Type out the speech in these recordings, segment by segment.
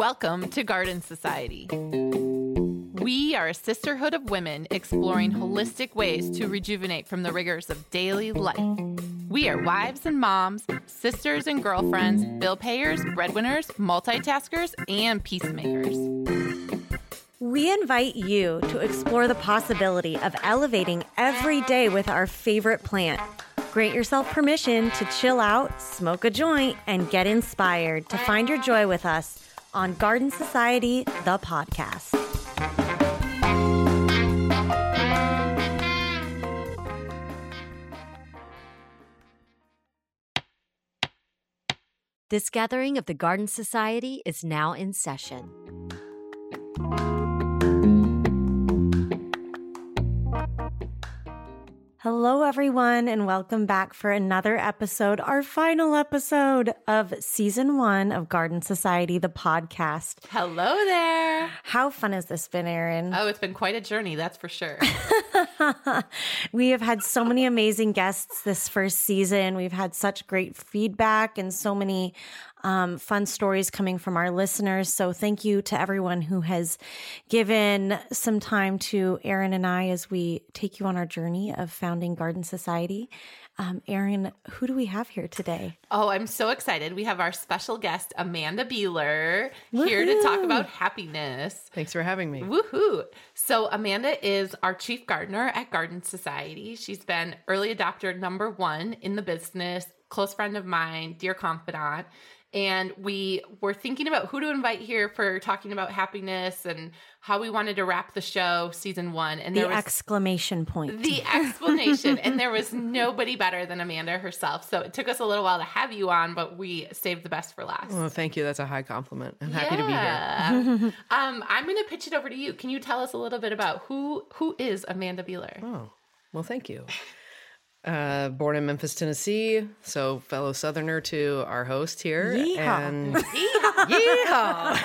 Welcome to Garden Society. We are a sisterhood of women exploring holistic ways to rejuvenate from the rigors of daily life. We are wives and moms, sisters and girlfriends, bill payers, breadwinners, multitaskers, and peacemakers. We invite you to explore the possibility of elevating every day with our favorite plant. Grant yourself permission to chill out, smoke a joint, and get inspired to find your joy with us on Garden Society, the podcast. This gathering of the Garden Society is now in session. Hello, everyone, and welcome back for another episode, our final episode of season one of Garden Society, the podcast. Hello there. How fun has this been, Erin? Oh, it's been quite a journey, that's for sure. we have had so many amazing guests this first season. We've had such great feedback and so many um, fun stories coming from our listeners. So thank you to everyone who has given some time to Erin and I as we take you on our journey of founding Garden Society. Um, Erin, who do we have here today? Oh, I'm so excited. We have our special guest, Amanda Beeler, Woo-hoo. here to talk about happiness. Thanks for having me. Woohoo! So, Amanda is our chief gardener at Garden Society. She's been early adopter number one in the business, close friend of mine, dear confidant and we were thinking about who to invite here for talking about happiness and how we wanted to wrap the show season one. And the exclamation point. The explanation. And there was nobody better than amanda herself. So it took us a little while to have you on but we saved the best for last. Well thank you. That's a high compliment. I'm happy yeah. to be here. Um, i'm going to pitch it over to you. Can you tell us a little bit about who who is amanda beeler? Oh well thank you uh, born in Memphis, Tennessee, so fellow Southerner to our host here. Yeehaw. And yeehaw.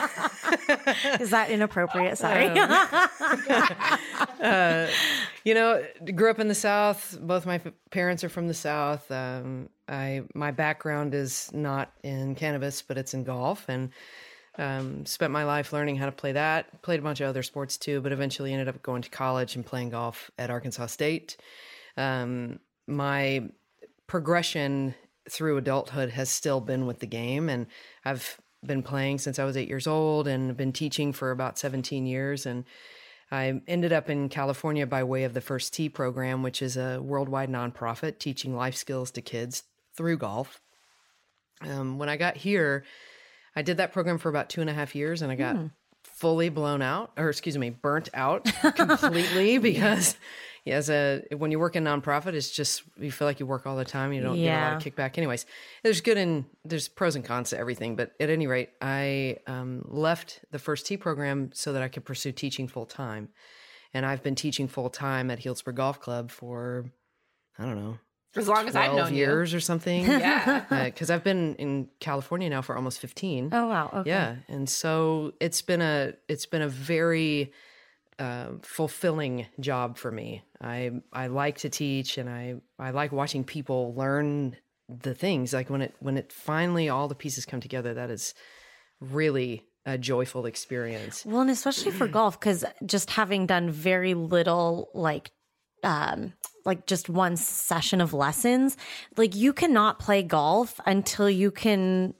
Is that inappropriate? Sorry. Um, uh, you know, grew up in the South. Both my parents are from the South. Um, I my background is not in cannabis, but it's in golf, and um, spent my life learning how to play that. Played a bunch of other sports too, but eventually ended up going to college and playing golf at Arkansas State. Um, my progression through adulthood has still been with the game and I've been playing since I was 8 years old and been teaching for about 17 years and I ended up in California by way of the First Tee program, which is a worldwide nonprofit teaching life skills to kids through golf. Um, when I got here, I did that program for about two and a half years and I got mm. fully blown out, or excuse me, burnt out completely because yeah, as a when you work in nonprofit, it's just you feel like you work all the time. You don't yeah. get a lot of kickback. Anyways, there's good and there's pros and cons to everything. But at any rate, I um, left the First Tee program so that I could pursue teaching full time, and I've been teaching full time at Healdsburg Golf Club for I don't know as long as I've known years you. or something. yeah, because uh, I've been in California now for almost fifteen. Oh wow! Okay. Yeah, and so it's been a it's been a very uh, fulfilling job for me. I I like to teach, and I I like watching people learn the things. Like when it when it finally all the pieces come together, that is really a joyful experience. Well, and especially for golf, because just having done very little, like um like just one session of lessons like you cannot play golf until you can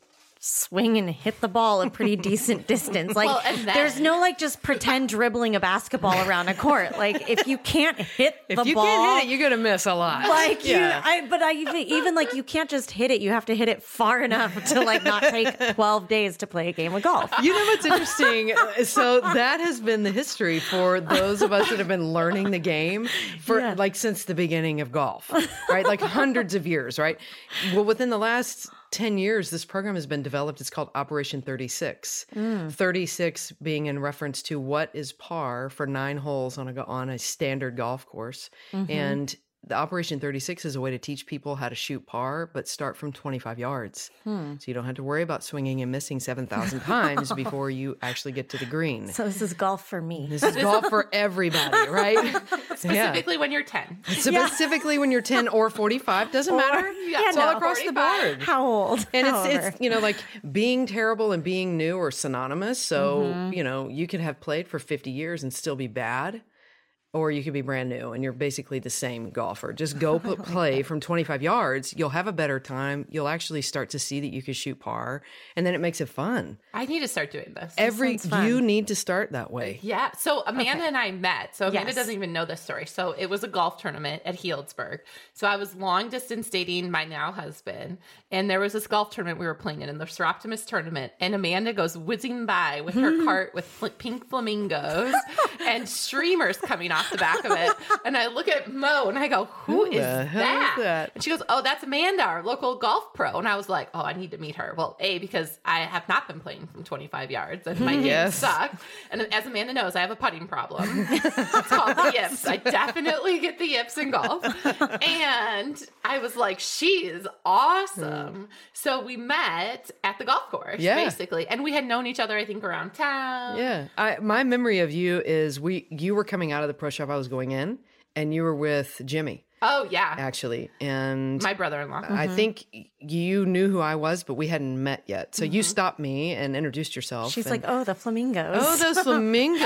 swing and hit the ball a pretty decent distance. Like well, then, there's no like just pretend dribbling a basketball around a court. Like if you can't hit the if you ball, can't hit it, you're gonna miss a lot. Like yeah. you, I, but I even, even like you can't just hit it. You have to hit it far enough to like not take 12 days to play a game of golf. You know what's interesting? so that has been the history for those of us that have been learning the game for yeah. like since the beginning of golf, right? Like hundreds of years, right? Well, within the last 10 years, this program has been developed. It's called Operation 36. Mm. 36 being in reference to what is par for nine holes on a, on a standard golf course. Mm-hmm. And the Operation 36 is a way to teach people how to shoot par, but start from 25 yards. So you don't have to worry about swinging and missing 7,000 times before you actually get to the green. So this is golf for me. This is golf for everybody, right? yeah. Specifically when you're 10. Specifically when you're 10 or 45, doesn't matter. yeah, it's all no. across the board. How old? And However. it's it's you know like being terrible and being new are synonymous. So Mm-hmm. you know you could have played for fifty years and still be bad, or you could be brand new and you're basically the same golfer. Just go pl- play from twenty five yards. You'll have a better time. You'll actually start to see that you can shoot par, and then it makes it fun. I need to start doing this. Every fun. you need to start that way. Yeah. So Amanda and I met. So Amanda Yes. doesn't even know this story. So it was a golf tournament at Healdsburg. So I was long distance dating my now husband, and there was this golf tournament we were playing in, in the Soroptimist tournament. And Amanda goes whizzing by with her cart with fl- pink flamingos and streamers coming off the back of it. And I look at Mo and I go, "Who is the hell is that? that? And she goes, "Oh, that's Amanda, our local golf pro." And I was like, "Oh, I need to meet her." Well, a because I have not been playing from 25 yards and my game Yes. sucks. And as Amanda knows, I have a putting problem. it's called the yips. I definitely get the yips in golf. And I was like, "She is awesome." Hmm. So we met at the golf course, Yeah. basically, and we had known each other, I think, around town. Yeah. I, my memory of you is we you were coming out of the pro shop I was going in, and you were with Jimmy Oh yeah, actually, and my brother-in-law. I think you knew who I was, but we hadn't met yet. So Mm-hmm. you stopped me and introduced yourself. She's and- like, oh, the flamingos. "Oh, those flamingos."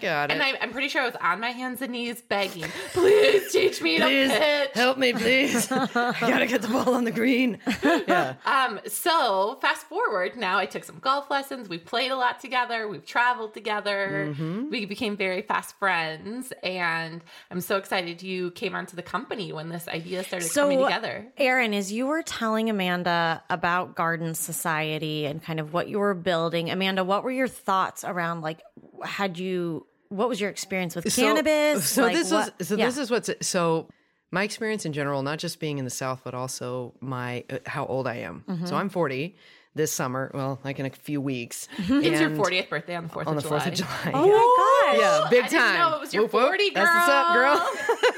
Got it. and I, I'm pretty sure I was on my hands and knees begging, please teach me to pitch. help me, please. I gotta get the ball on the green. Yeah. Um, so fast forward now, I took some golf lessons. We've played a lot together. We've traveled together. Mm-hmm. We became very fast friends, and I'm so excited you came onto the company when this idea started coming together. Erin, as you were telling Amanda about Garden Society and kind of what you were building, Amanda, what were your thoughts around like had you what was your experience with So- cannabis? So, Like, this what- is so yeah. this is what's so my experience in general, not just being in the South, but also my uh, how old I am. Mm-hmm. So I'm 40 this summer. Well, like in a few weeks. Mm-hmm. It's your 40th birthday on the 4th on of the July. Fourth of July. Oh my gosh. Yeah, big I didn't time. know it was your Whoop, whoop. 40, That's what's up, girl.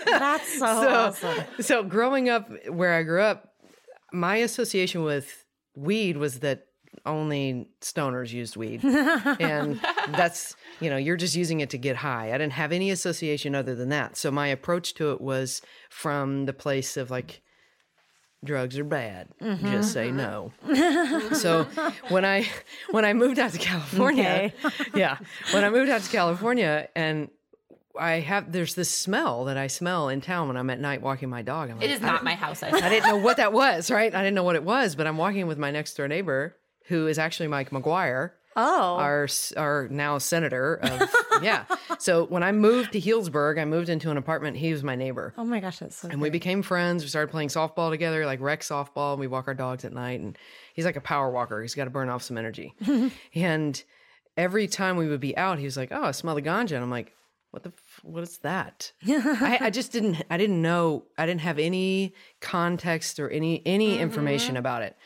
That's so, awesome. so growing up where I grew up, my association with weed was that only stoners used weed. and that's, you know, you're just using it to get high. I didn't have any association other than that. So my approach to it was from the place of like, drugs are bad. Mm-hmm. Just say mm-hmm. no. so when I when I moved out to California, yeah, when I moved out to California and I have there's this smell that I smell in town when I'm at night walking my dog. I'm like, It is not ah. my house. I I didn't know what that was, right? I didn't know what it was, but I'm walking with my next door neighbor, who is actually Mike McGuire, Oh. our our now senator. Of, yeah. So when I moved to Healdsburg, I moved into an apartment. He was my neighbor, oh my gosh, that's so and we became friends. We started playing softball together, like rec softball. And we walk our dogs at night, and he's like a power walker. He's got to burn off some energy, and every time we would be out, he was like, "Oh, I smell the ganja," and I'm like. What the? F- what is that? I, I just didn't. I didn't know. I didn't have any context or any any mm-hmm. information about it.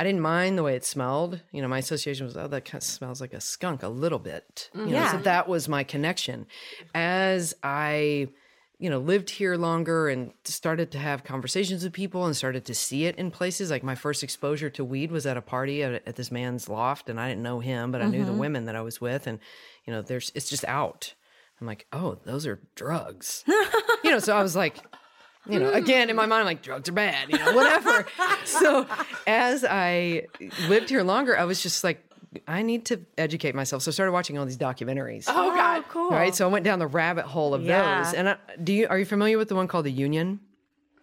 I didn't mind the way it smelled. You know, my association was, oh, that kind of smells like a skunk a little bit. You know, so that was my connection. As I, you know, lived here longer and started to have conversations with people and started to see it in places, like my first exposure to weed was at a party at, at this man's loft, and I didn't know him, but I knew the mm-hmm. women that I was with, and you know, there's it's just out. I'm like, oh, those are drugs. you know, so I was like, you know, hmm. again in my mind, I'm like, drugs are bad, you know, whatever. so as I lived here longer, I was just like, I need to educate myself. So I started watching all these documentaries. Oh, oh God. cool. Right. So I went down the rabbit hole of Yeah. those. And I, do you, are you familiar with the one called The Union?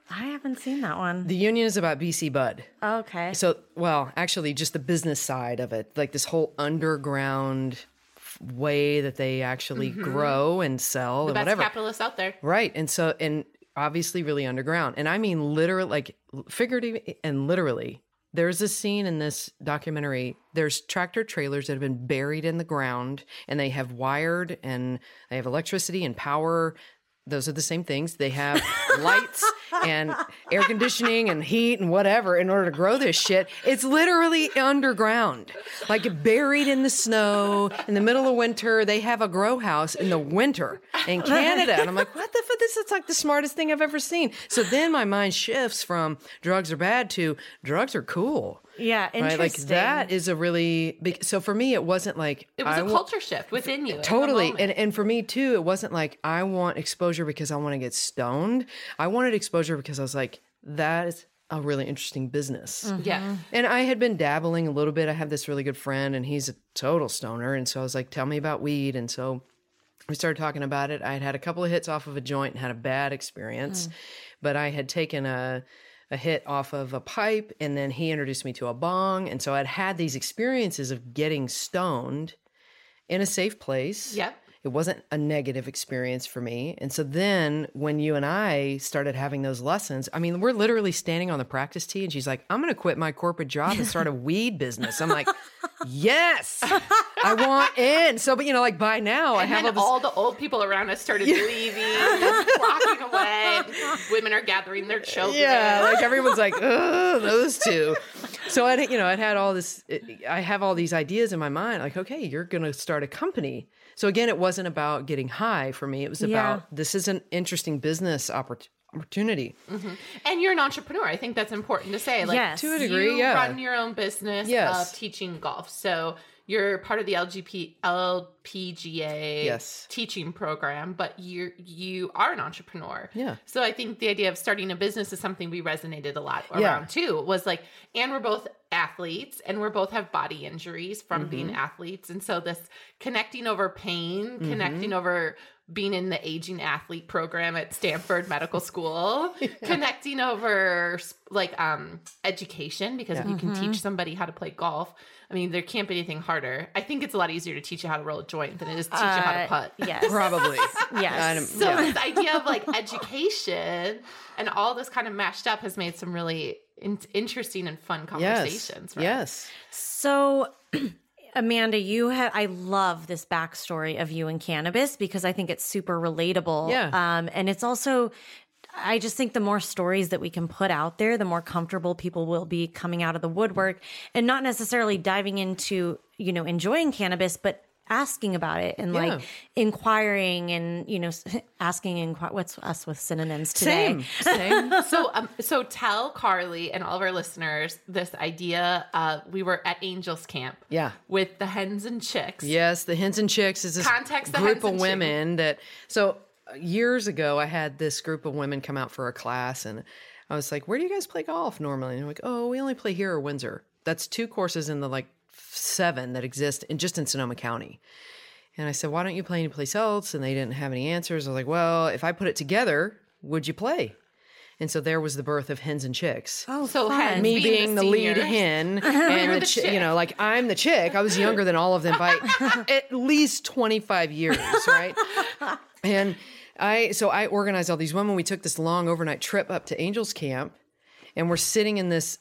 I haven't seen that one. The Union is about BC Bud. okay. So, well, actually, just the business side of it, like this whole underground f- way that they actually mm-hmm. grow and sell The and best whatever. capitalists out there. Right. And so, and obviously really underground. And I mean, literally, like figurative and literally, there's a scene in this documentary. There's tractor trailers that have been buried in the ground and they have wired and they have electricity and power those are the same things. They have lights and air conditioning and heat and whatever in order to grow this shit. It's literally underground, like buried in the snow in the middle of winter. They have a grow house in the winter in Canada. And I'm like, what the fuck? This is like the smartest thing I've ever seen. So then my mind shifts from drugs are bad to drugs are cool. Yeah, interesting. Right, like that is a really big. So for me, it wasn't like It was I a wa- culture shift within you. Totally. And and for me too, it wasn't like I want exposure because I want to get stoned. I wanted exposure because I was like, that is a really interesting business. Mm-hmm. yeah. And I had been dabbling a little bit. I have this really good friend and he's a total stoner. And so I was like, tell me about weed. And so we started talking about it. I had had a couple of hits off of a joint and had a bad experience, mm. but I had taken a a hit off of a pipe and then he introduced me to a bong and so I'd had these experiences of getting stoned in a safe place. Yep. It wasn't a negative experience for me. And so then when you and I started having those lessons, I mean, we're literally standing on the practice tee and she's like, I'm going to quit my corporate job and start a weed business. I'm like, yes, I want in. So, but you know, like by now I have all this. all the old people around us started leaving, walking away. Women are gathering their children. yeah, like everyone's like, Ugh, those two. So I, you know, I'd had all this. I have all these ideas in my mind. Like, okay, you're going to start a company. So again, it wasn't about getting high for me. It was Yeah. about this is an interesting business oppor- opportunity. Mm-hmm. And you're an entrepreneur. I think that's important to say. Like, Yes. To a degree, you yeah. run your own business Yes. of teaching golf. So you're part of the LGP LPGA Yes. teaching program, but you you are an entrepreneur. Yeah. So I think the idea of starting a business is something we resonated a lot Yeah. around too. Was like, and we're both athletes, and we're both have body injuries from Mm-hmm. being athletes, and so this connecting over pain, Mm-hmm. connecting over being in the aging athlete program at Stanford Medical School, connecting over like um education because if you can teach somebody how to play golf, I mean there can't be anything harder. I think it's a lot easier to teach you how to roll a joint than it is to teach you how to Uh, putt. Yes. Probably. Yes. I So yeah. this idea of like education and all this kind of mashed up has made some really in- interesting and fun Yes. conversations. Right? Yes. So, Amanda, you have, I love this backstory of you and cannabis because I think it's super relatable. Yeah. Um, and it's also, I just think the more stories that we can put out there, the more comfortable people will be coming out of the woodwork and not necessarily diving into, you know, enjoying cannabis, but asking about it and Yeah. like inquiring and, you know, s- asking, inqu- what's us with synonyms today? Same. Same. So, um, so tell Carly and all of our listeners this idea. Uh, we were at Angels Camp. Yeah. With the hens and chicks. Yes, the Hens and Chicks is this Context the group Hens of and women that. So years ago, I had this group of women come out for a class, and I was like, "Where do you guys play golf normally?" And they're like, "Oh, we only play here or Windsor. That's two courses in the like seven that exist in just in Sonoma County." And I said, "Why don't you play anyplace else?" And they didn't have any answers. I was like, "Well, if I put it together, would you play?" And so there was the birth of Hens and Chicks Oh, So fun. hens me being, the, lead hen and the the chi- you know like i'm the chick i was younger than all of them by at least 25 years right and i so i organized all these women we took this long overnight trip up to angels camp and we're sitting in this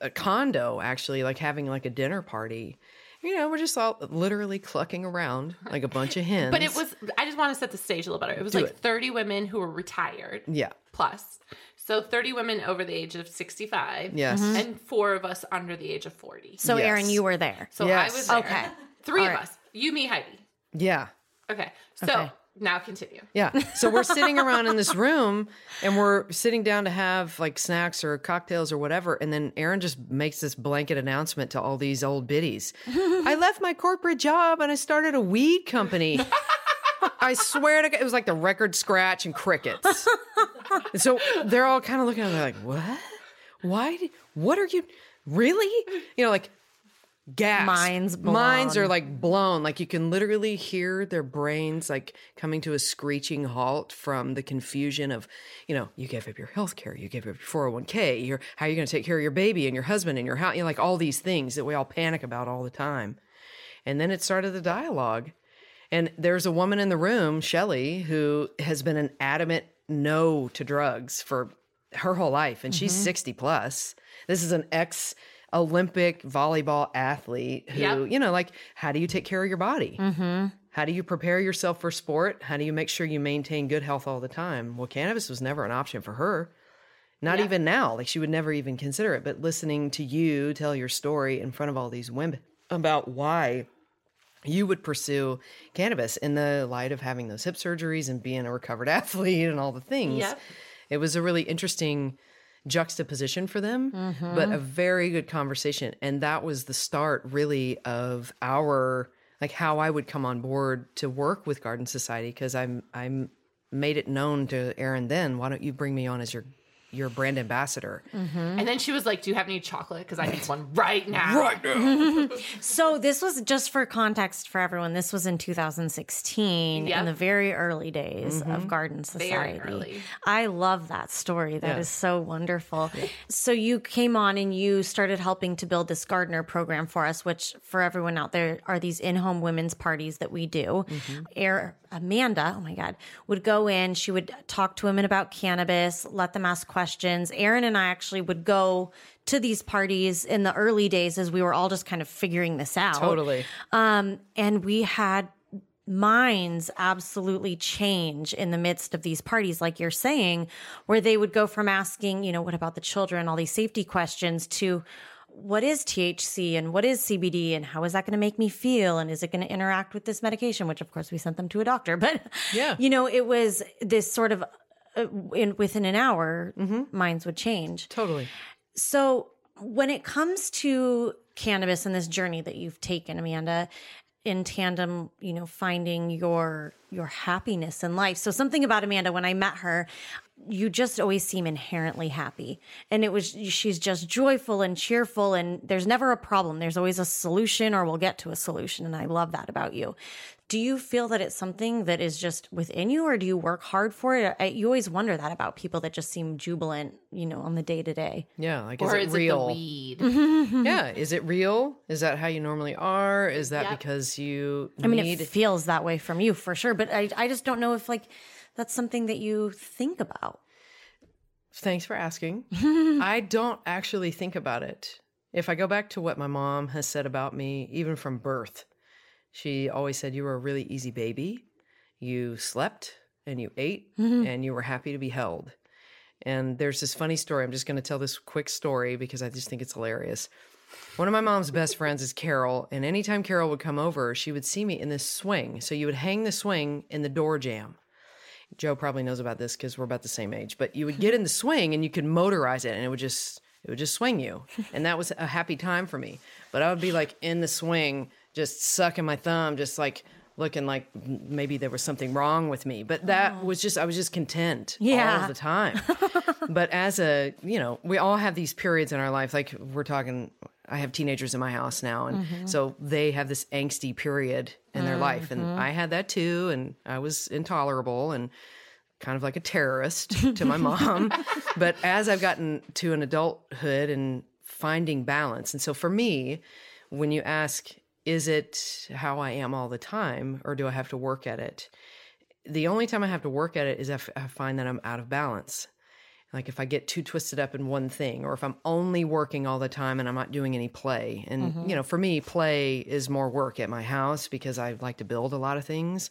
a condo actually like having like a dinner party you know we're just all literally clucking around like a bunch of hens But it was, I just want to set the stage a little better. It was like it. 30 women who were retired yeah plus. So 30 women over the age of 65. Yes. And mm-hmm. four of us under the age of 40. So, Yes. Erin, you were there. So Yes. I was there. Okay. Three All of right. us. You, me, Heidi. yeah Okay. So Okay. Now continue. Yeah. So we're sitting around in this room and we're sitting down to have like snacks or cocktails or whatever. And then Erin just makes this blanket announcement to all these old biddies. I left my corporate job and I started a weed company. I swear to God, it was like the record scratch and crickets. And so they're all kind of looking at me like, what? Why? What are you really? You know, like gas. Minds Minds are like blown. Like you can literally hear their brains like coming to a screeching halt from the confusion of, you know, you gave up your health care, you gave up your 401k, you're, how are you going to take care of your baby and your husband and your house? You know, like all these things that we all panic about all the time. And then it started the dialogue. And there's a woman in the room, Shelly, who has been an adamant no to drugs for her whole life. And she's mm-hmm. 60 plus. This is an ex Olympic volleyball athlete who, Yep. you know, like, how do you take care of your body? Mm-hmm. How do you prepare yourself for sport? How do you make sure you maintain good health all the time? Well, cannabis was never an option for her. Not Yeah. even now. Like she would never even consider it. But listening to you tell your story in front of all these women about why you would pursue cannabis in the light of having those hip surgeries and being a recovered athlete and all the things. Yep. It was a really interesting juxtaposition for them, Mm-hmm. but a very good conversation. And that was the start, really, of our like how I would come on board to work with Garden Society because I'm I'm made it known to Erin then. Why don't you bring me on as your your brand ambassador? Mm-hmm. And then she was like, "Do you have any chocolate? Because I need one right now." Right now. So this was just for context for everyone. This was in 2016 Yep. in the very early days of mm-hmm. Garden Very Society. early. I love that story. That is Yeah. so wonderful. So you came on and you started helping to build this gardener program for us, which for everyone out there are these in-home women's parties that we do. Mm-hmm. Air Amanda, oh my God, would go in. She would talk to women about cannabis, let them ask questions. Erin and I actually would go to these parties in the early days as we were all just kind of figuring this out. Totally. Um, and we had minds absolutely change in the midst of these parties, like you're saying, where they would go from asking, you know, what about the children, all these safety questions to what is THC and what is CBD and how is that going to make me feel and is it going to interact with this medication? Which of course we sent them to a doctor, but Yeah. you know, it was this sort of uh, in within an hour, minds would change. Totally. So, when it comes to cannabis and this journey that you've taken, Amanda, in tandem, you know, finding your your happiness in life. So, something about Amanda when I met her, you just always seem inherently happy, and it was she's just joyful and cheerful, and there's never a problem. There's always a solution, or we'll get to a solution, and I love that about you. Do you feel that it's something that is just within you, or do you work hard for it? I, you always wonder that about people that just seem jubilant, you know, on the day to day. Yeah. Like, Or is is it it the real? weed? yeah. Is it real? Is that how you normally are? Is that Yep. because you I mean, need it feels that way from you for sure, but I, I just don't know if like that's something that you think about. Thanks for asking. I don't actually think about it. If I go back to what my mom has said about me, even from birth, she always said, You were a really easy baby. You slept and you ate and you were happy to be held. And there's this funny story. I'm just going to tell this quick story because I just think it's hilarious. One of my mom's best friends is Carol, and anytime Carol would come over, she would see me in this swing. So you would hang the swing in the door jamb. Joe probably knows about this because we're about the same age. But you would get in the swing and you could motorize it, and it would just it would just swing you, and that was a happy time for me. But I would be like in the swing, just sucking my thumb, just like looking like maybe there was something wrong with me. But that oh. was just I was just content all Yeah. of the time. but as a you know, we all have these periods in our life. Like we're talking, I have teenagers in my house now, and mm-hmm. so they have this angsty period in their life, and mm-hmm. I had that too, and I was intolerable and kind of like a terrorist to my mom. but as I've gotten to an adulthood and finding balance, and so for me, when you ask, is it how I am all the time, or do I have to work at it? The only time I have to work at it is if I find that I'm out of balance. Like if I get too twisted up in one thing, or if I'm only working all the time and I'm not doing any play. And, mm-hmm. you know, for me, play is more work at my house because I like to build a lot of things.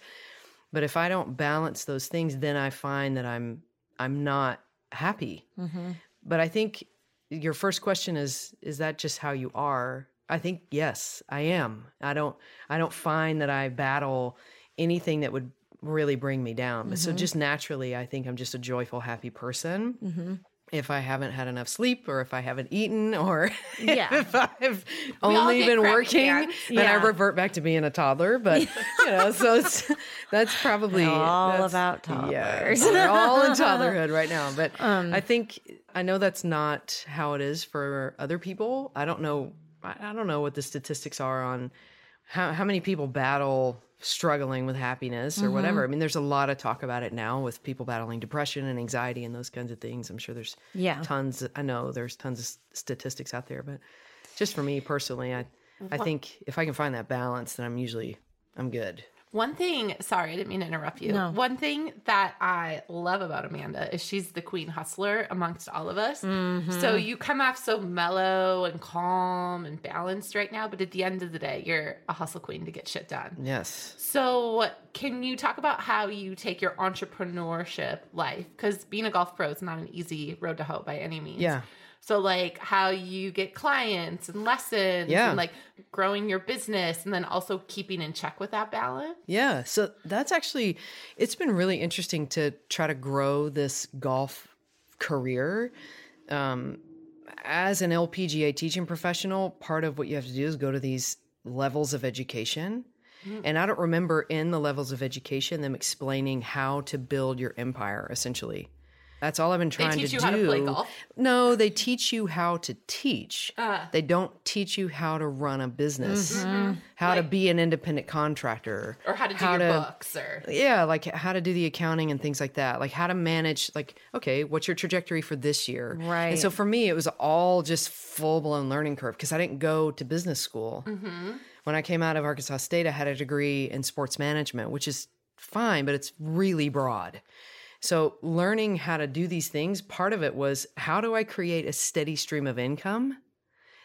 But if I don't balance those things, then I find that I'm I'm not happy. Mm-hmm. But I think your first question is is that just how you are? I think yes, I am. I don't I don't find that I battle anything that would really bring me down. But so just naturally, I think I'm just a joyful, happy person. If I haven't had enough sleep, or if I haven't eaten, or Yeah. if I've only been working, parents. then I revert back to being a toddler. But you know, so it's that's probably All that's- about yeah, toddlers. we're all in toddlerhood right now. But Um, I think I know that's not how it is for other people. I don't know. I I don't know what the statistics are on how how many people battle struggling with happiness or whatever. Mm-hmm. I mean, there's a lot of talk about it now with people battling depression and anxiety and those kinds of things. I'm sure there's Yeah. tons. I know there's tons of statistics out there, but just for me personally, I I think if I can find that balance, then I'm usually I'm good. One thing, sorry, I didn't mean to interrupt you. No. One thing that I love about Amanda is she's the queen hustler amongst all of us. Mm-hmm. So you come off so mellow and calm and balanced right now, but at the end of the day, you're a hustle queen to get shit done. Yes. So, can you talk about how you take your entrepreneurship life? Because being a golf pro is not an easy road to hoe by any means. Yeah. So, like, how you get clients and lessons, Yeah. and like growing your business, and then also keeping in check with that balance. Yeah. So that's actually, it's been really interesting to try to grow this golf career. Um, as an LPGA teaching professional, part of what you have to do is go to these levels of education. And I don't remember in the levels of education them explaining how to build your empire, essentially. That's all I've been trying teach to you do. how to play golf? No, they teach you how to teach. Ah. they don't teach you how to run a business, mm-hmm. Mm-hmm. how to be an independent contractor, Or how to do your books, or yeah, like how to do the accounting and things like that. Like how to manage like okay, what's your trajectory for this year? Right. And so for me it was all just full-blown learning curve because I didn't go to business school. Mm-hmm. When I came out of Arkansas State, I had a degree in sports management, which is fine, but it's really broad. So learning how to do these things, part of it was how do I create a steady stream of income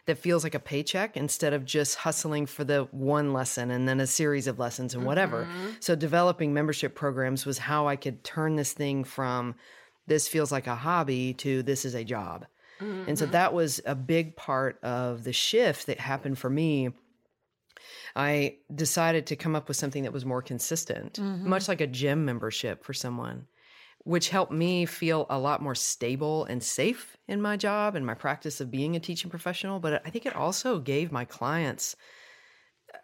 that feels like a paycheck instead of just hustling for the one lesson and then a series of lessons and whatever. Mm-hmm. So developing membership programs was how I could turn this thing from this feels like a hobby to this is a job. And so mm-hmm. that was a big part of the shift that happened for me. I decided to come up with something that was more consistent, mm-hmm. much like a gym membership for someone, which helped me feel a lot more stable and safe in my job and my practice of being a teaching professional. But I think it also gave my clients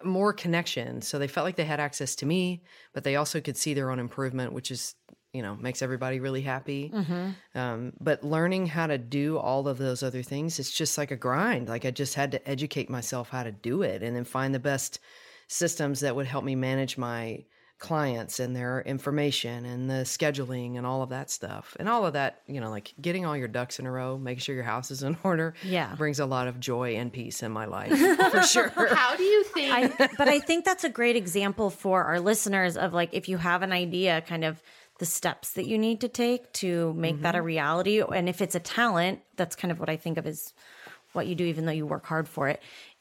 more connection. So they felt like they had access to me, but they also could see their own improvement, which is, you know, makes everybody really happy. Um, but learning how to do all of those other things, it's just like a grind. Like I just had to educate myself how to do it and then find the best systems that would help me manage my clients and their information and the scheduling and all of that stuff. And all of that, you know, like getting all your ducks in a row, making sure your house is in order, Yeah. brings a lot of joy and peace in my life for sure. how do you think? I, but I think that's a great example for our listeners of like if you have an idea, kind of the steps that you need to take to make that a mm-hmm. reality. And if it's a talent, that's kind of what I think of as what you do, even though you work hard for it.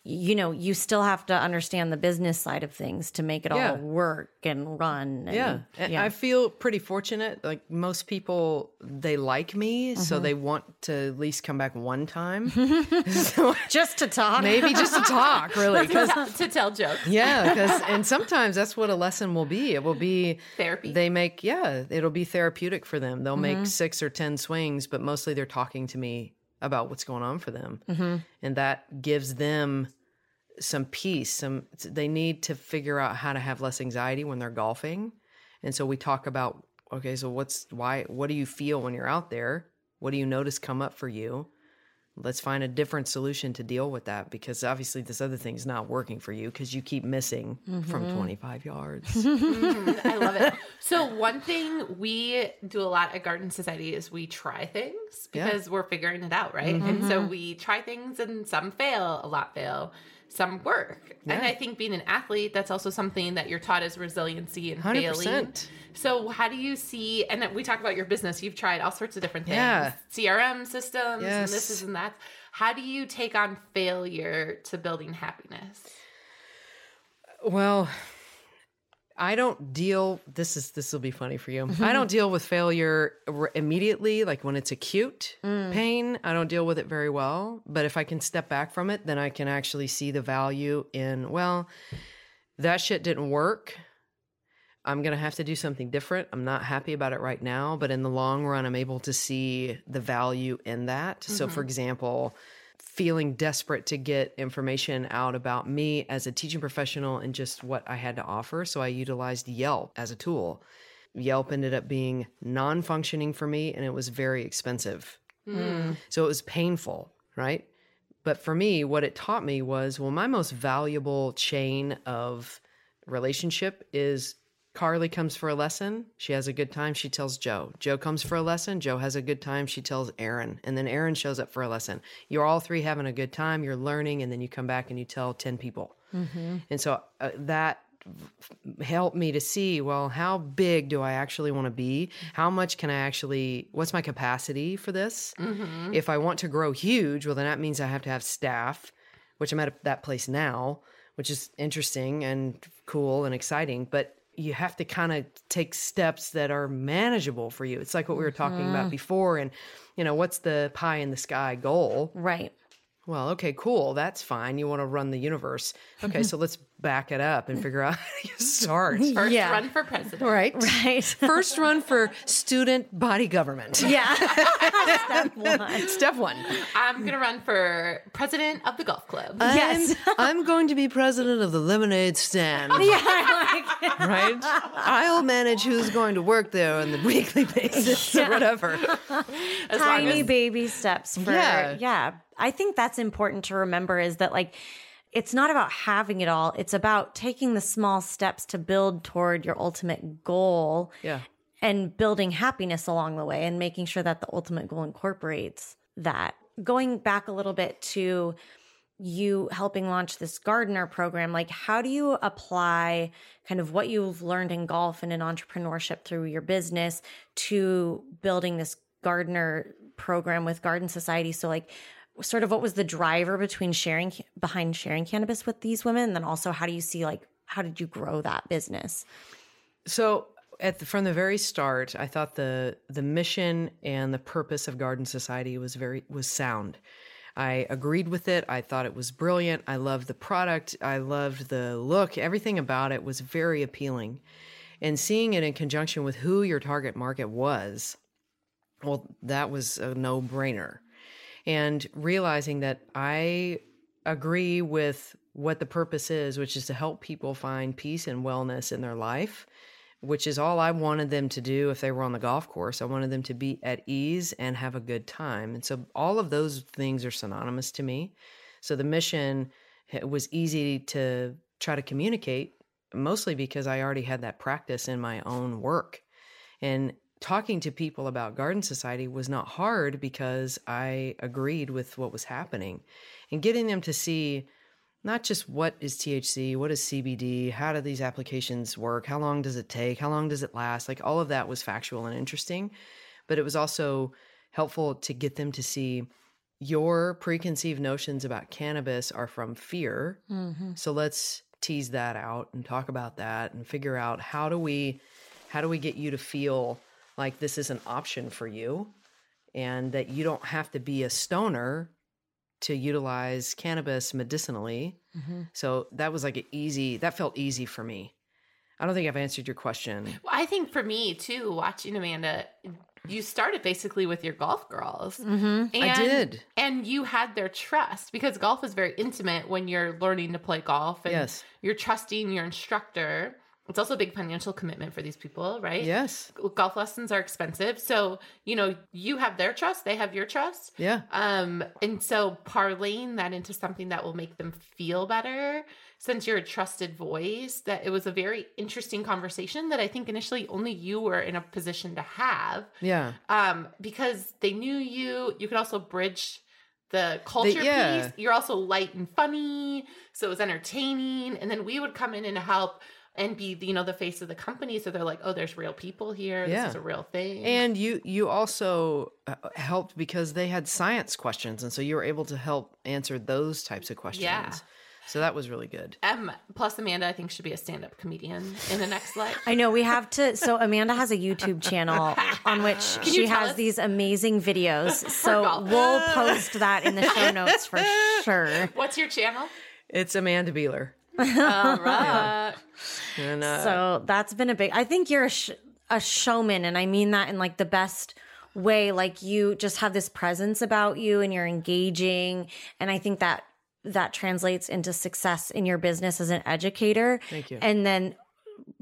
You know, you still have to understand the business side of things to make it Yeah. all work and run. And, Yeah. And I feel pretty fortunate. Like most people, they like me, so mm-hmm. they want to at least come back one time. so just to talk. maybe just to talk, really. to tell jokes. yeah, because and sometimes that's what a lesson will be. It will be Therapy. They make yeah, it'll be therapeutic for them. They'll make mm-hmm. six or ten swings, but mostly they're talking to me about what's going on for them, mm-hmm. and that gives them some peace. Some they need to figure out how to have less anxiety when they're golfing, and so we talk about okay, so what's why? What do you feel when you're out there? What do you notice come up for you? Let's find a different solution to deal with that because obviously this other thing's not working for you because you keep missing from mm-hmm. 25 yards. Mm, I love it. So one thing we do a lot at Garden Society is we try things Yeah. because we're figuring it out, right? Mm-hmm. And so we try things and some fail, a lot fail, some work. And I think being an athlete, that's also something that you're taught is resiliency and failing. 100%. So how do you see and we talk about your business, you've tried all sorts of different things. Yeah. CRM systems and this is and that. How do you take on failure to building happiness? Well, I don't deal this is this will be funny for you. I mm-hmm. don't deal with failure immediately like when it's acute mm. pain, I don't deal with it very well, but if I can step back from it, then I can actually see the value in well, that shit didn't work. I'm going to have to do something different. I'm not happy about it right now, but in the long run I'm able to see the value in that. So for mm-hmm. example, feeling desperate to get information out about me as a teaching professional and just what I had to offer. So I utilized Yelp as a tool. Yelp ended up being non functioning for me and it was very expensive. Hmm. So it was painful, right? But for me, what it taught me was well, my most valuable chain of relationship is Carly comes for a lesson. She has a good time. She tells Joe. Joe comes for a lesson. Joe has a good time. She tells Erin. And then Erin shows up for a lesson. You're all three having a good time. You're learning. And then you come back and you tell 10 people. And so uh, that helped me to see well how big do i actually want to be how much can i actually what's my capacity for this Mm-hmm. if i want to grow huge well then that means i have to have staff which i'm at that place now which is interesting and cool and exciting but you have to kind of take steps that are manageable for you. It's like what we were talking about mm-hmm. before and you know what's the pie in the sky goal? Right. Well, okay, cool. That's fine. You want to run the universe. Okay, so let's back it up and figure out how you start. First Yeah. run for president. Right. Right. First run for student body government. yeah. Step one. Step one. I'm gonna run for president of the golf club. Uh, yes. I'm, I'm going to be president of the lemonade stand. Yeah, I like it. Right? I'll manage who's going to work there on the weekly basis or whatever. As tiny as- baby steps for Yeah. yeah. I think that's important to remember is that like it's not about having it all. It's about taking the small steps to build toward your ultimate goal Yeah. and building happiness along the way and making sure that the ultimate goal incorporates that. Going back a little bit to you helping launch this gardener program, like how do you apply kind of what you've learned in golf and in entrepreneurship through your business to building this gardener program with Garden Society? So like sort of what was the driver between sharing behind sharing cannabis with these women and then also how do you see like how did you grow that business? So at the, from the very start, I thought the the mission and the purpose of Garden Society was very was sound. I agreed with it. I thought it was brilliant. I loved the product. I loved the look. Everything about it was very appealing. And seeing it in conjunction with who your target market was, well, that was a no brainer. And realizing that I agree with what the purpose is, which is to help people find peace and wellness in their life, which is all I wanted them to do if they were on the golf course. I wanted them to be at ease and have a good time. And so all of those things are synonymous to me. So the mission eh, was easy to try to communicate, mostly because I already had that practice in my own work. And talking to people about Garden Society was not hard because I agreed with what was happening and getting them to see not just what is THC, what is CBD, how do these applications work, how long does it take, how long does it last, like all of that was factual and interesting. But it was also helpful to get them to see your preconceived notions about cannabis are from fear. Mm-hmm. So let's tease that out and talk about that and figure out how do we how do we get you to feel like this is an option for you and that you don't have to be a stoner to utilize cannabis medicinally. So that was like an easy that felt easy for me. I don't think I've answered your question. Well, I think for me too, watching Amanda, you started basically with your golf girls. Mm-hmm. And, I did. And you had their trust because golf is very intimate when you're learning to play golf and Yes. you're trusting your instructor. It's also a big financial commitment for these people, right? Yes. Golf lessons are expensive. So, you know, you have their trust, they have your trust. Yeah. Um, and so parlaying that into something that will make them feel better, since you're a trusted voice, that it was a very interesting conversation that I think initially only you were in a position to have. Yeah. Um, because they knew you. You could also bridge the culture yeah. piece. You're also light and funny, so it was entertaining. And then we would come in and help and be, you know, the face of the company. So they're like, oh, there's real people here. Yeah. This is a real thing. And you you also uh, helped because they had science questions and so you were able to help answer those types of questions. Yeah. So that was really good. Um, plus Amanda, I think should be a stand-up comedian in the next life. I know we have to. So Amanda has a YouTube channel on which you she has us? these amazing videos. So we'll post that in the show notes for sure. What's your channel? It's Amanda Beeler. All right. And uh, So that's been a big. I think you're a, sh- a showman, and I mean that in like the best way. Like you just have this presence about you, and you're engaging, and I think that that translates into success in your business as an educator. Thank you. And then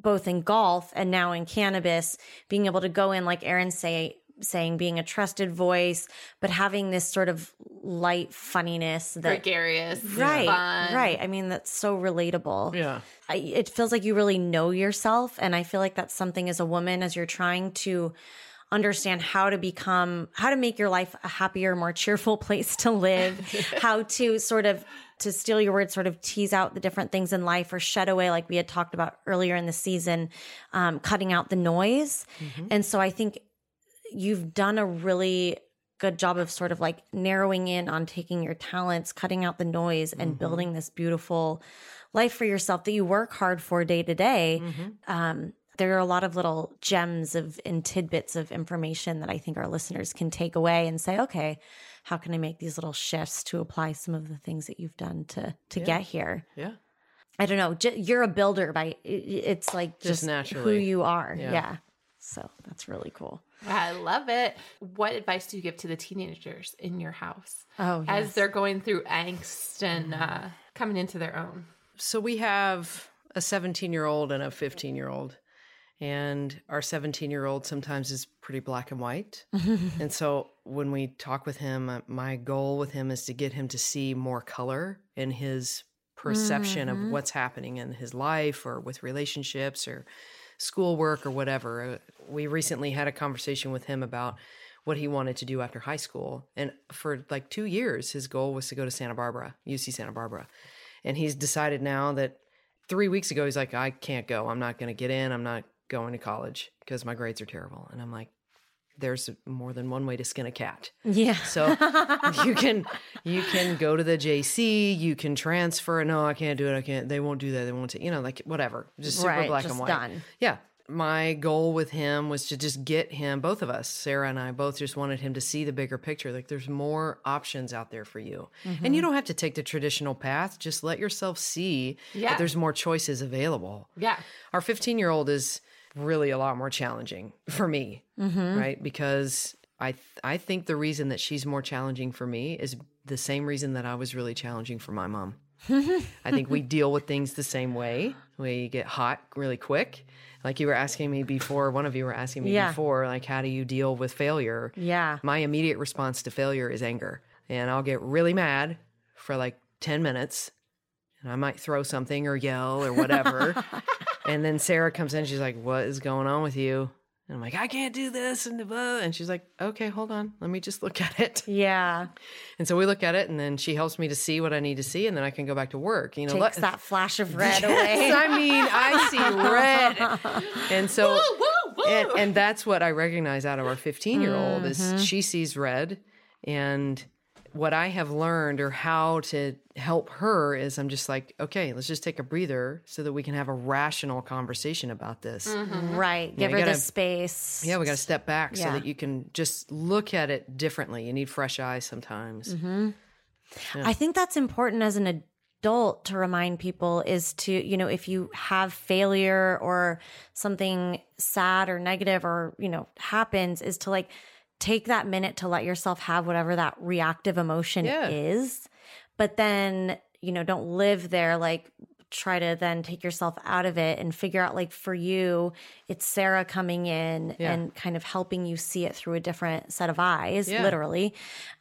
both in golf and now in cannabis, being able to go in, like Erin say, saying being a trusted voice, but having this sort of light funniness that Gregarious. right, fun. right. I mean, that's so relatable. yeah. I, it feels like you really know yourself, and I feel like that's something as a woman as you're trying to understand how to become how to make your life a happier more cheerful place to live how to sort of to steal your words, sort of tease out the different things in life or shed away, like we had talked about earlier in the season, um, cutting out the noise. Mm-hmm. And so I think you've done a really good job of sort of like narrowing in on taking your talents, cutting out the noise, and Mm-hmm. building this beautiful life for yourself that you work hard for day to day. Mm-hmm. Um, there are a lot of little gems of and tidbits of information that I think our listeners can take away and say, okay, how can I make these little shifts to apply some of the things that you've done to to get here? Yeah. I don't know. J- you're a builder by it's like Just just, who you are. Yeah. Yeah. So that's really cool. I love it. What advice do you give to the teenagers in your house Oh, as they're going through angst and uh, coming into their own? So we have a 17 year old and a 15 year old. And our 17 year old sometimes is pretty black and white. and so when we talk with him, uh, my goal with him is to get him to see more color in his perception of what's happening in his life or with relationships or schoolwork or whatever. Uh, We recently had a conversation with him about what he wanted to do after high school. And for like two years, his goal was to go to Santa Barbara, UC Santa Barbara. And he's decided now that three weeks ago, he's like, I can't go. I'm not going to get in. I'm not going to college because my grades are terrible. And I'm like, there's more than one way to skin a cat. Yeah. So you can you can go to the JC, you can transfer. No, I can't do it. I can't. They won't do that. They won't. Take, you know, like whatever. Just super Right, black just and white. done. Yeah. My goal with him was to just get him, both of us, Sarah and I, both just wanted him to see the bigger picture. Like there's more options out there for you. Mm-hmm. And you don't have to take the traditional path. Just let yourself see Yeah. that there's more choices available. Yeah. Our 15 year old is really a lot more challenging for me, Mm-hmm. right? Because I th- I think the reason that she's more challenging for me is the same reason that I was really challenging for my mom. I think we deal with things the same way. We get hot really quick. Like you were asking me before, one of you were asking me Yeah. before, like how do you deal with failure? Yeah. My immediate response to failure is anger. And I'll get really mad for like 10 minutes and I might throw something or yell or whatever. and then Sarah comes in, she's like, What is going on with you? And I'm like, I can't do this. And, blah. and she's like, Okay, hold on. Let me just look at it. Yeah. And so we look at it, and then she helps me to see what I need to see, and then I can go back to work. You know, Takes let- that flash of red Yes, away. I mean, I see red. And so, and, and that's what I recognize out of our 15 year old Mm-hmm. is she sees red. And what I have learned or how to help her is I'm just like, okay, let's just take a breather so that we can have a rational conversation about this. Right. Give you her the gotta- space. Yeah, we got to step back so that you can just look at it differently. You need fresh eyes sometimes. Mm-hmm. I think that's important as an adult to remind people is to, you know, if you have failure or something sad or negative or, you know, happens, is to like take that minute to let yourself have whatever that reactive emotion Yeah. is. But then, you know, don't live there like try to then take yourself out of it and figure out like for you it's Sarah coming in Yeah. and kind of helping you see it through a different set of eyes Yeah. literally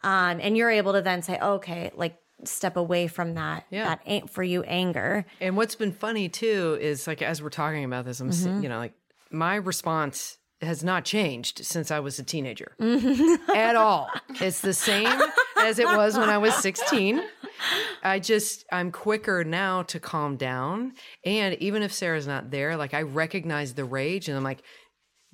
um and you're able to then say okay like step away from that Yeah. that ain't for you anger And what's been funny too is like as we're talking about this, I'm s- you know like my response has not changed since I was a teenager at all. It's the same as it was when I was 16. I just I'm quicker now to calm down, and even if Sarah's not there, like I recognize the rage, and I'm like.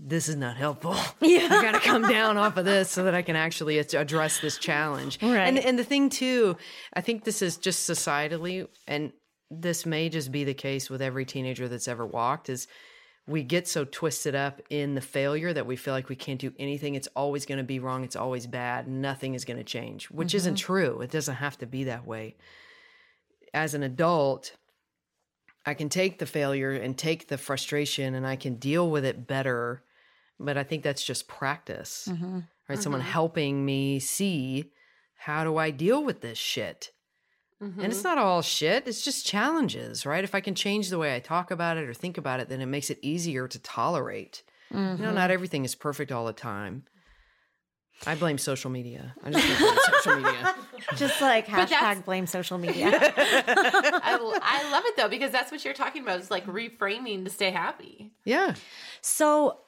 This is not helpful. Yeah. I got to come down off of this so that I can actually address this challenge. Right. And and the thing too, I think this is just societally, and this may just be the case with every teenager that's ever walked, is we get so twisted up in the failure that we feel like we can't do anything. It's always going to be wrong. It's always bad. Nothing is going to change, which isn't mm-hmm. true. It doesn't have to be that way. As an adult, I can take the failure and take the frustration and I can deal with it better. But I think that's just practice, mm-hmm. right? Someone mm-hmm. helping me see how do I deal with this shit. And it's mm-hmm. not all shit, it's just challenges, right? If I can change the way I talk about it or think about it, then it makes it easier to tolerate. You know, not mm-hmm. everything is perfect all the time. I blame social media. I just blame social media. just like hashtag blame social media I, I love it though because that's what you're talking about is like reframing to stay happy. Yeah. So,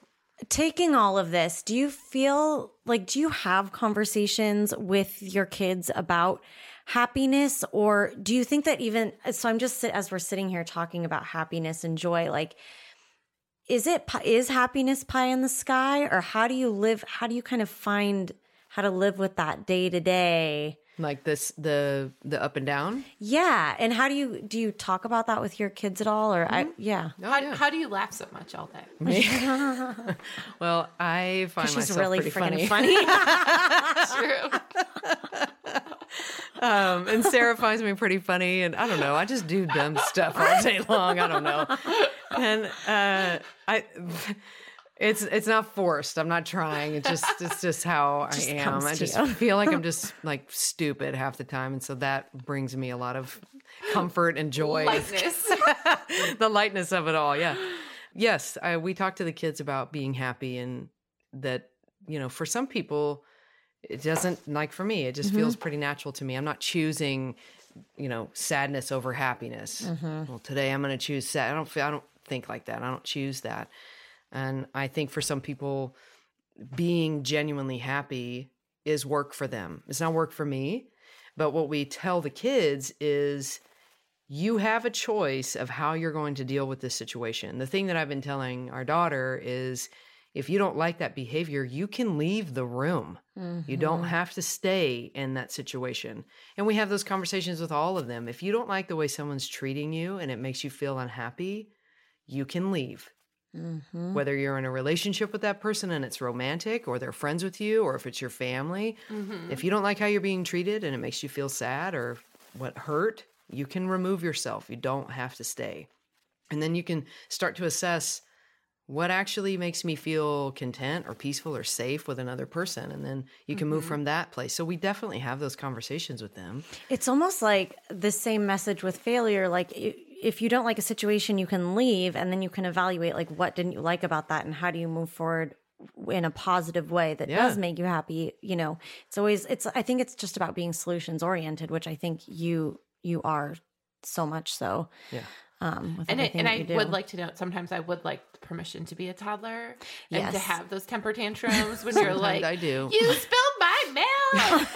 taking all of this, do you feel like, do you have conversations with your kids about happiness or do you think that even so i'm just as we're sitting here talking about happiness and joy like is it is happiness pie in the sky or how do you live how do you kind of find how to live with that day to day like this the the up and down yeah and how do you do you talk about that with your kids at all or i mm-hmm. yeah Oh, how, yeah. how do you laugh so much all day? Me? well i find she's myself really pretty freaking funny, funny, True. Um and sarah finds me pretty funny and i don't know i just do dumb stuff all day long i don't know and uh i it's it's not forced i'm not trying it's just it's just how Just i am i just you. feel like i'm just like stupid half the time and so that brings me a lot of comfort and joy Lightness. the lightness of it all. Yeah. Yes. I, we talk to the kids about being happy and that, you know, for some people, it doesn't like for me, it just mm-hmm. feels pretty natural to me. I'm not choosing, you know, sadness over happiness. Mm-hmm. Well, today I'm going to choose sad. I don't feel, I don't think like that. I don't choose that. And I think for some people, being genuinely happy is work for them. It's not work for me. But what we tell the kids is you have a choice of how you're going to deal with this situation. The thing that I've been telling our daughter is if you don't like that behavior, you can leave the room. You don't have to stay in that situation. And we have those conversations with all of them. If you don't like the way someone's treating you and it makes you feel unhappy, you can leave. Mhm. Whether you're in a relationship with that person and it's romantic, or they're friends with you, or if it's your family, Mhm. if you don't like how you're being treated and it makes you feel sad or what hurt, you can remove yourself. You don't have to stay. And then you can start to assess what actually makes me feel content or peaceful or safe with another person. And then you can move mm-hmm. from that place. So we definitely have those conversations with them. It's almost like the same message with failure. Like if you don't like a situation, you can leave and then you can evaluate like what didn't you like about that and how do you move forward in a positive way that Yeah. does make you happy. You know, it's always it's I think it's just about being solutions oriented, which I think you you are so much so. Yeah. Um, with And, it, and I do. would like to note sometimes I would like permission to be a toddler and to have those temper tantrums when you're like, I do. You spilled my milk.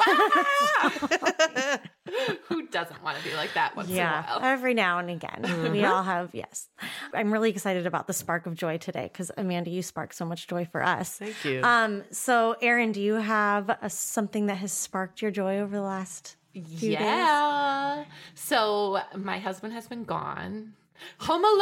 Who doesn't want to be like that once yeah, in a while? every now and again. We all have, yes. I'm really excited about the spark of joy today because Amanda, you spark so much joy for us. Thank you. Um, so Erin, do you have a, something that has sparked your joy over the last few days? Yeah. So my husband has been gone. Home alone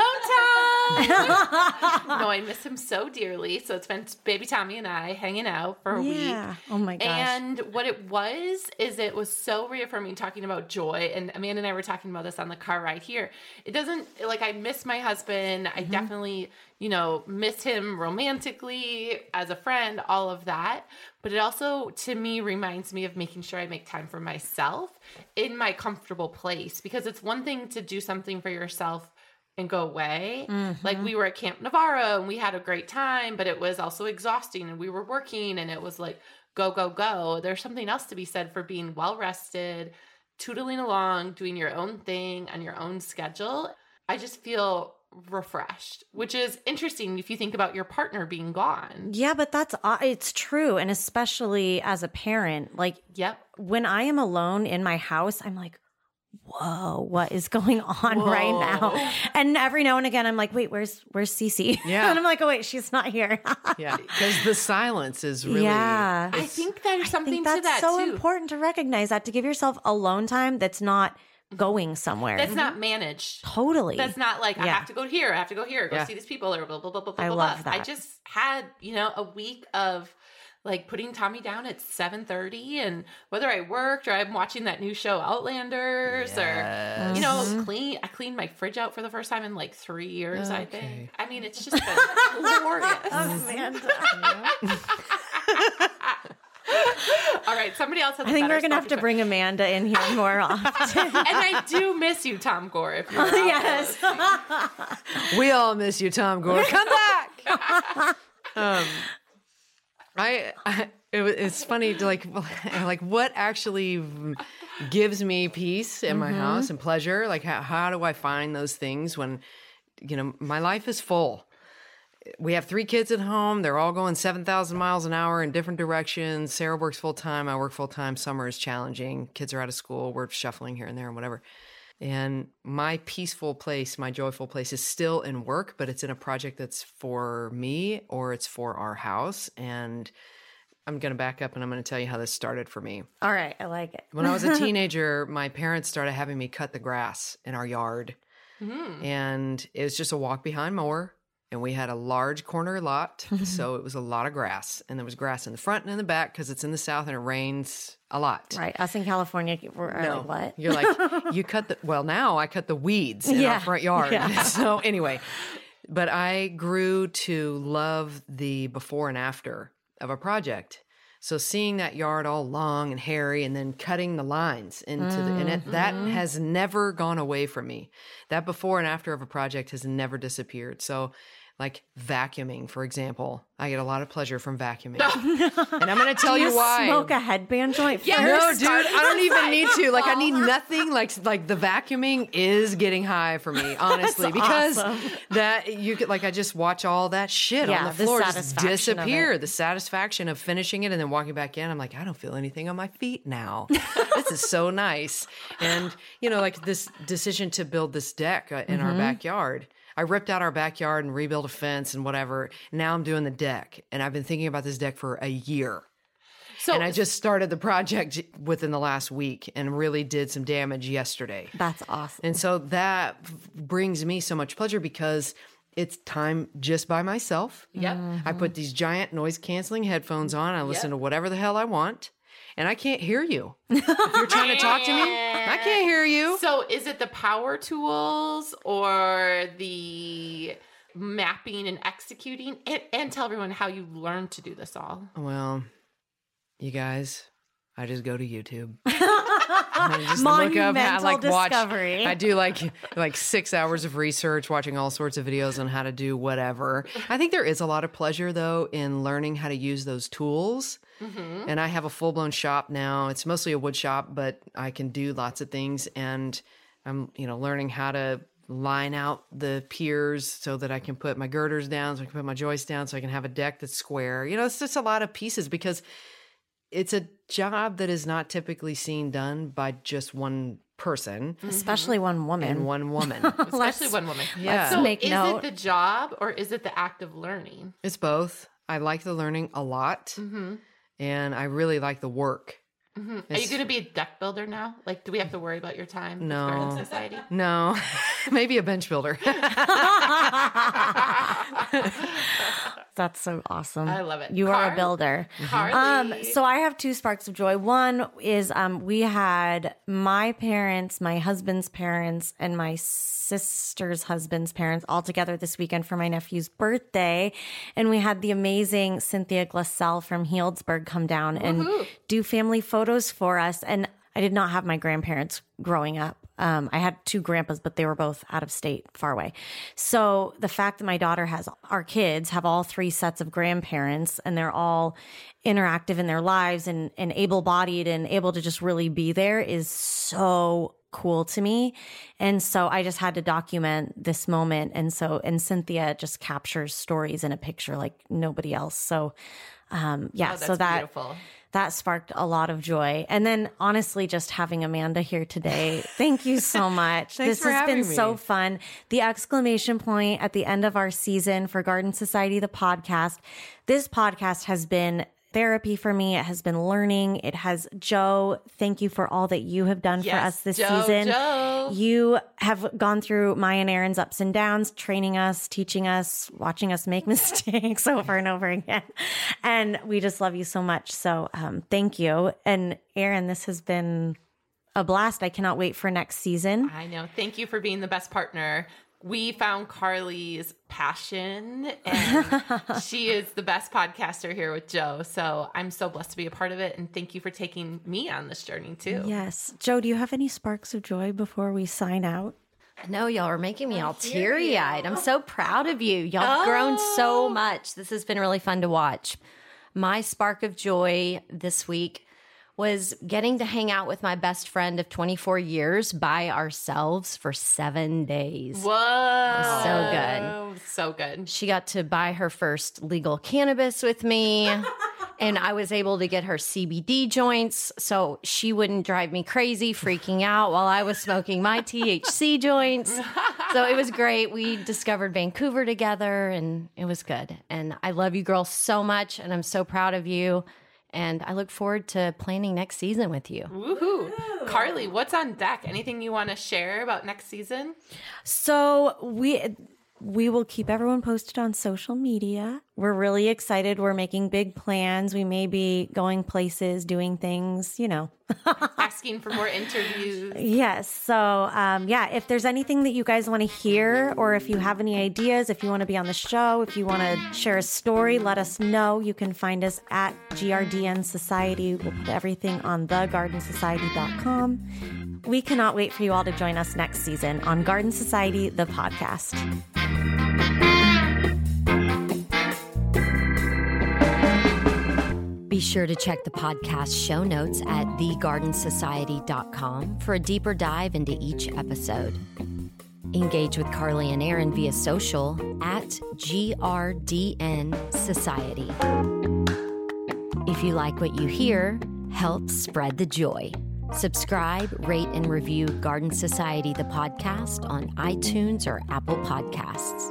time. no, I miss him so dearly. So it's been baby Tommy and I hanging out for a week. Oh my gosh. And what it was is it was so reaffirming talking about joy. And Amanda and I were talking about this on the car ride here. It doesn't like I miss my husband. I mm-hmm. definitely, you know, miss him romantically as a friend, all of that. But it also to me reminds me of making sure I make time for myself in my comfortable place because it's one thing to do something for yourself and go away. Mm-hmm. Like we were at Camp Navarro and we had a great time, but it was also exhausting and we were working and it was like go, go, go. There's something else to be said for being well rested, tootling along, doing your own thing on your own schedule. I just feel refreshed, which is interesting if you think about your partner being gone. yeah, but that's it's true, and especially as a parent, like Yep. when I am alone in my house, I'm like, whoa, what is going on right now? And every now and again, I'm like, wait, where's where's Cece? Yeah. and I'm like, oh wait, she's not here. yeah. Because the silence is really. yeah. I think there's I something think that's to that so too. important to recognize that to give yourself alone time that's not going somewhere. That's not managed. totally. That's not like I have to go here, I have to go here, go Yeah. see these people, or blah blah blah blah blah. I blah, love blah. I just had you know a week of like putting Tommy down at seven thirty, and whether I worked or I'm watching that new show Outlanders, or you know, Mm-hmm. clean. I cleaned my fridge out for the first time in like three years. I think. I mean, it's just been glorious. Amanda. All right, somebody else has. I a think better we're gonna have to bring Amanda in here more often. And I do miss you, Tom Gore. If you're out there yes. We all miss you, Tom Gore. Come back. um, I, I it, wa- it's funny to like like what actually gives me peace in my house and pleasure. Like how how do I find those things when you know my life is full. We have three kids at home. They're all going 7,000 miles an hour in different directions. Sarah works full time. I work full time. Summer is challenging. Kids are out of school. We're shuffling here and there and whatever. And my peaceful place, my joyful place is still in work, but it's in a project that's for me or it's for our house. And I'm going to back up and I'm going to tell you how this started for me. All right, I like it. When I was a teenager, my parents started having me cut the grass in our yard. Hmm. And it was just a walk behind mower. And we had a large corner lot. so it was a lot of grass. And there was grass in the front and in the back because it's in the south and it rains a lot. Right, us in California, we're like, what? You're like, you cut the, well, now I cut the weeds in Yeah, our front yard. yeah. So anyway, but I grew to love the before and after of a project. So seeing that yard all long and hairy and then cutting the lines into the, and it, that Mm-hmm. has never gone away from me. That before and after of a project has never disappeared. So like vacuuming, for example, I get a lot of pleasure from vacuuming. and I'm going to tell Do you, why. Smoke a headband joint. Yeah, No, dude, I don't even need to. Like, I need nothing. Like, like the vacuuming is getting high for me, honestly, because awesome. that you could like I just watch all that shit Yeah, on the the floor just disappear. The satisfaction of finishing it and then walking back in. I'm like, I don't feel anything on my feet now. this is so nice. And you know, like this decision to build this deck uh, in Mm-hmm. our backyard. I ripped out our backyard and rebuilt a fence and whatever. Now I'm doing the deck, and I've been thinking about this deck for a year So and I just started the project within the last week and really did some damage yesterday. That's awesome. And so that brings me so much pleasure because it's time just by myself. Yep. I put these giant noise canceling headphones on. I listen to whatever the hell I want. And I can't hear you. If you're trying to talk to me, I can't hear you. So is it the power tools or the mapping and executing? And, and tell everyone how you learned to do this all. Well, you guys, I just go to YouTube. I just look up Monumental like watch. discovery. I do like like six hours of research, watching all sorts of videos on how to do whatever. I think there is a lot of pleasure though in learning how to use those tools. Mm-hmm. And I have a full blown shop now. It's mostly a wood shop, but I can do lots of things. And I'm you know learning how to line out the piers so that I can put my girders down, so I can put my joists down, so I can have a deck that's square. You know, it's just a lot of pieces because it's a job that is not typically seen done by just one person Especially one woman. and one woman. Especially one woman. Yeah. So make is note. it the job or is it the act of learning? it's both. I like the learning a lot, Mm-hmm. And I really like the work. Mm-hmm. Are you going to be a deck builder now? Like, do we have to worry about your time? No. Society. No, maybe a bench builder. That's so awesome. I love it. You are a builder. Carly. Um, so I have two sparks of joy. One is um, we had my parents, my husband's parents, and my sister's husband's parents all together this weekend for my nephew's birthday, and we had the amazing Cynthia Glassell from Healdsburg come down and do family photos for us. And I did not have my grandparents growing up. Um, I had two grandpas, but they were both out of state, far away. So the fact that my daughter has our kids have all three sets of grandparents and they're all interactive in their lives and, and able bodied and able to just really be there is so cool to me. And so I just had to document this moment. And so, and Cynthia just captures stories in a picture like nobody else. So, um, yeah, Oh, that's so that, beautiful. That sparked a lot of joy. And then honestly, just having Amanda here today, thank you so much. This has been me. so fun. The exclamation point at the end of our season for Garden Society, the podcast. This podcast has been therapy for me. It has been learning. It has Joe. Thank you for all that you have done for us this Joe, season. Joe. You have gone through my and Erin's ups and downs, training us, teaching us, watching us make mistakes over and over again. And we just love you so much. So um, thank you. And Erin, this has been a blast. I cannot wait for next season. I know. Thank you for being the best partner. We found Carly's passion, and she is the best podcaster here with Joe. So I'm so blessed to be a part of it. And thank you for taking me on this journey, too. Yes. Joe, do you have any sparks of joy before we sign out? No, y'all are making me all teary eyed. I'm so proud of you. Y'all have grown so oh. much. This has been really fun to watch. My spark of joy this week was getting to hang out with my best friend of 24 years by ourselves for seven days. Whoa. So good. So good. She got to buy her first legal cannabis with me. and I was able to get her CBD joints so she wouldn't drive me crazy, freaking out while I was smoking my THC joints. So it was great. We discovered Vancouver together and it was good. And I love you girls so much and I'm so proud of you. And I look forward to planning next season with you. Woohoo. Carly, what's on deck? Anything you want to share about next season? So we we will keep everyone posted on social media. We're really excited. We're making big plans. We may be going places, doing things, you know. Asking for more interviews. Yes. So, um, yeah, if there's anything that you guys want to hear, or if you have any ideas, if you want to be on the show, if you want to share a story, let us know. You can find us at GRDN Society. We'll put everything on thegardensociety.com. We cannot wait for you all to join us next season on Garden Society, the podcast. Be sure to check the podcast show notes at thegardensociety.com for a deeper dive into each episode. Engage with Carly and Erin via social at GRDN Society. If you like what you hear, help spread the joy. Subscribe, rate, and review Garden Society, the podcast, on iTunes or Apple Podcasts.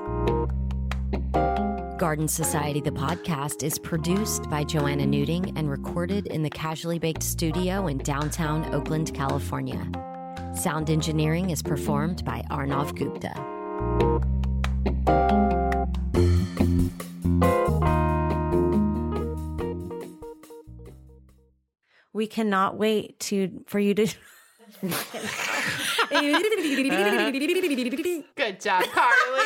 Garden Society, the podcast, is produced by Joanna Newting and recorded in the Casually Baked Studio in downtown Oakland, California. Sound engineering is performed by Arnav Gupta. We cannot wait to for you to. Good job, Carly.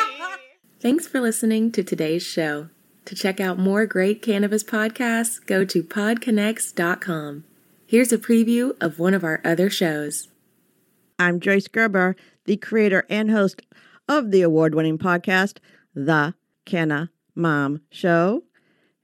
Thanks for listening to today's show. To check out more great cannabis podcasts, go to podconx.com. Here's a preview of one of our other shows. I'm Joyce Gerber, the creator and host of the award winning podcast, The Canna Mom Show.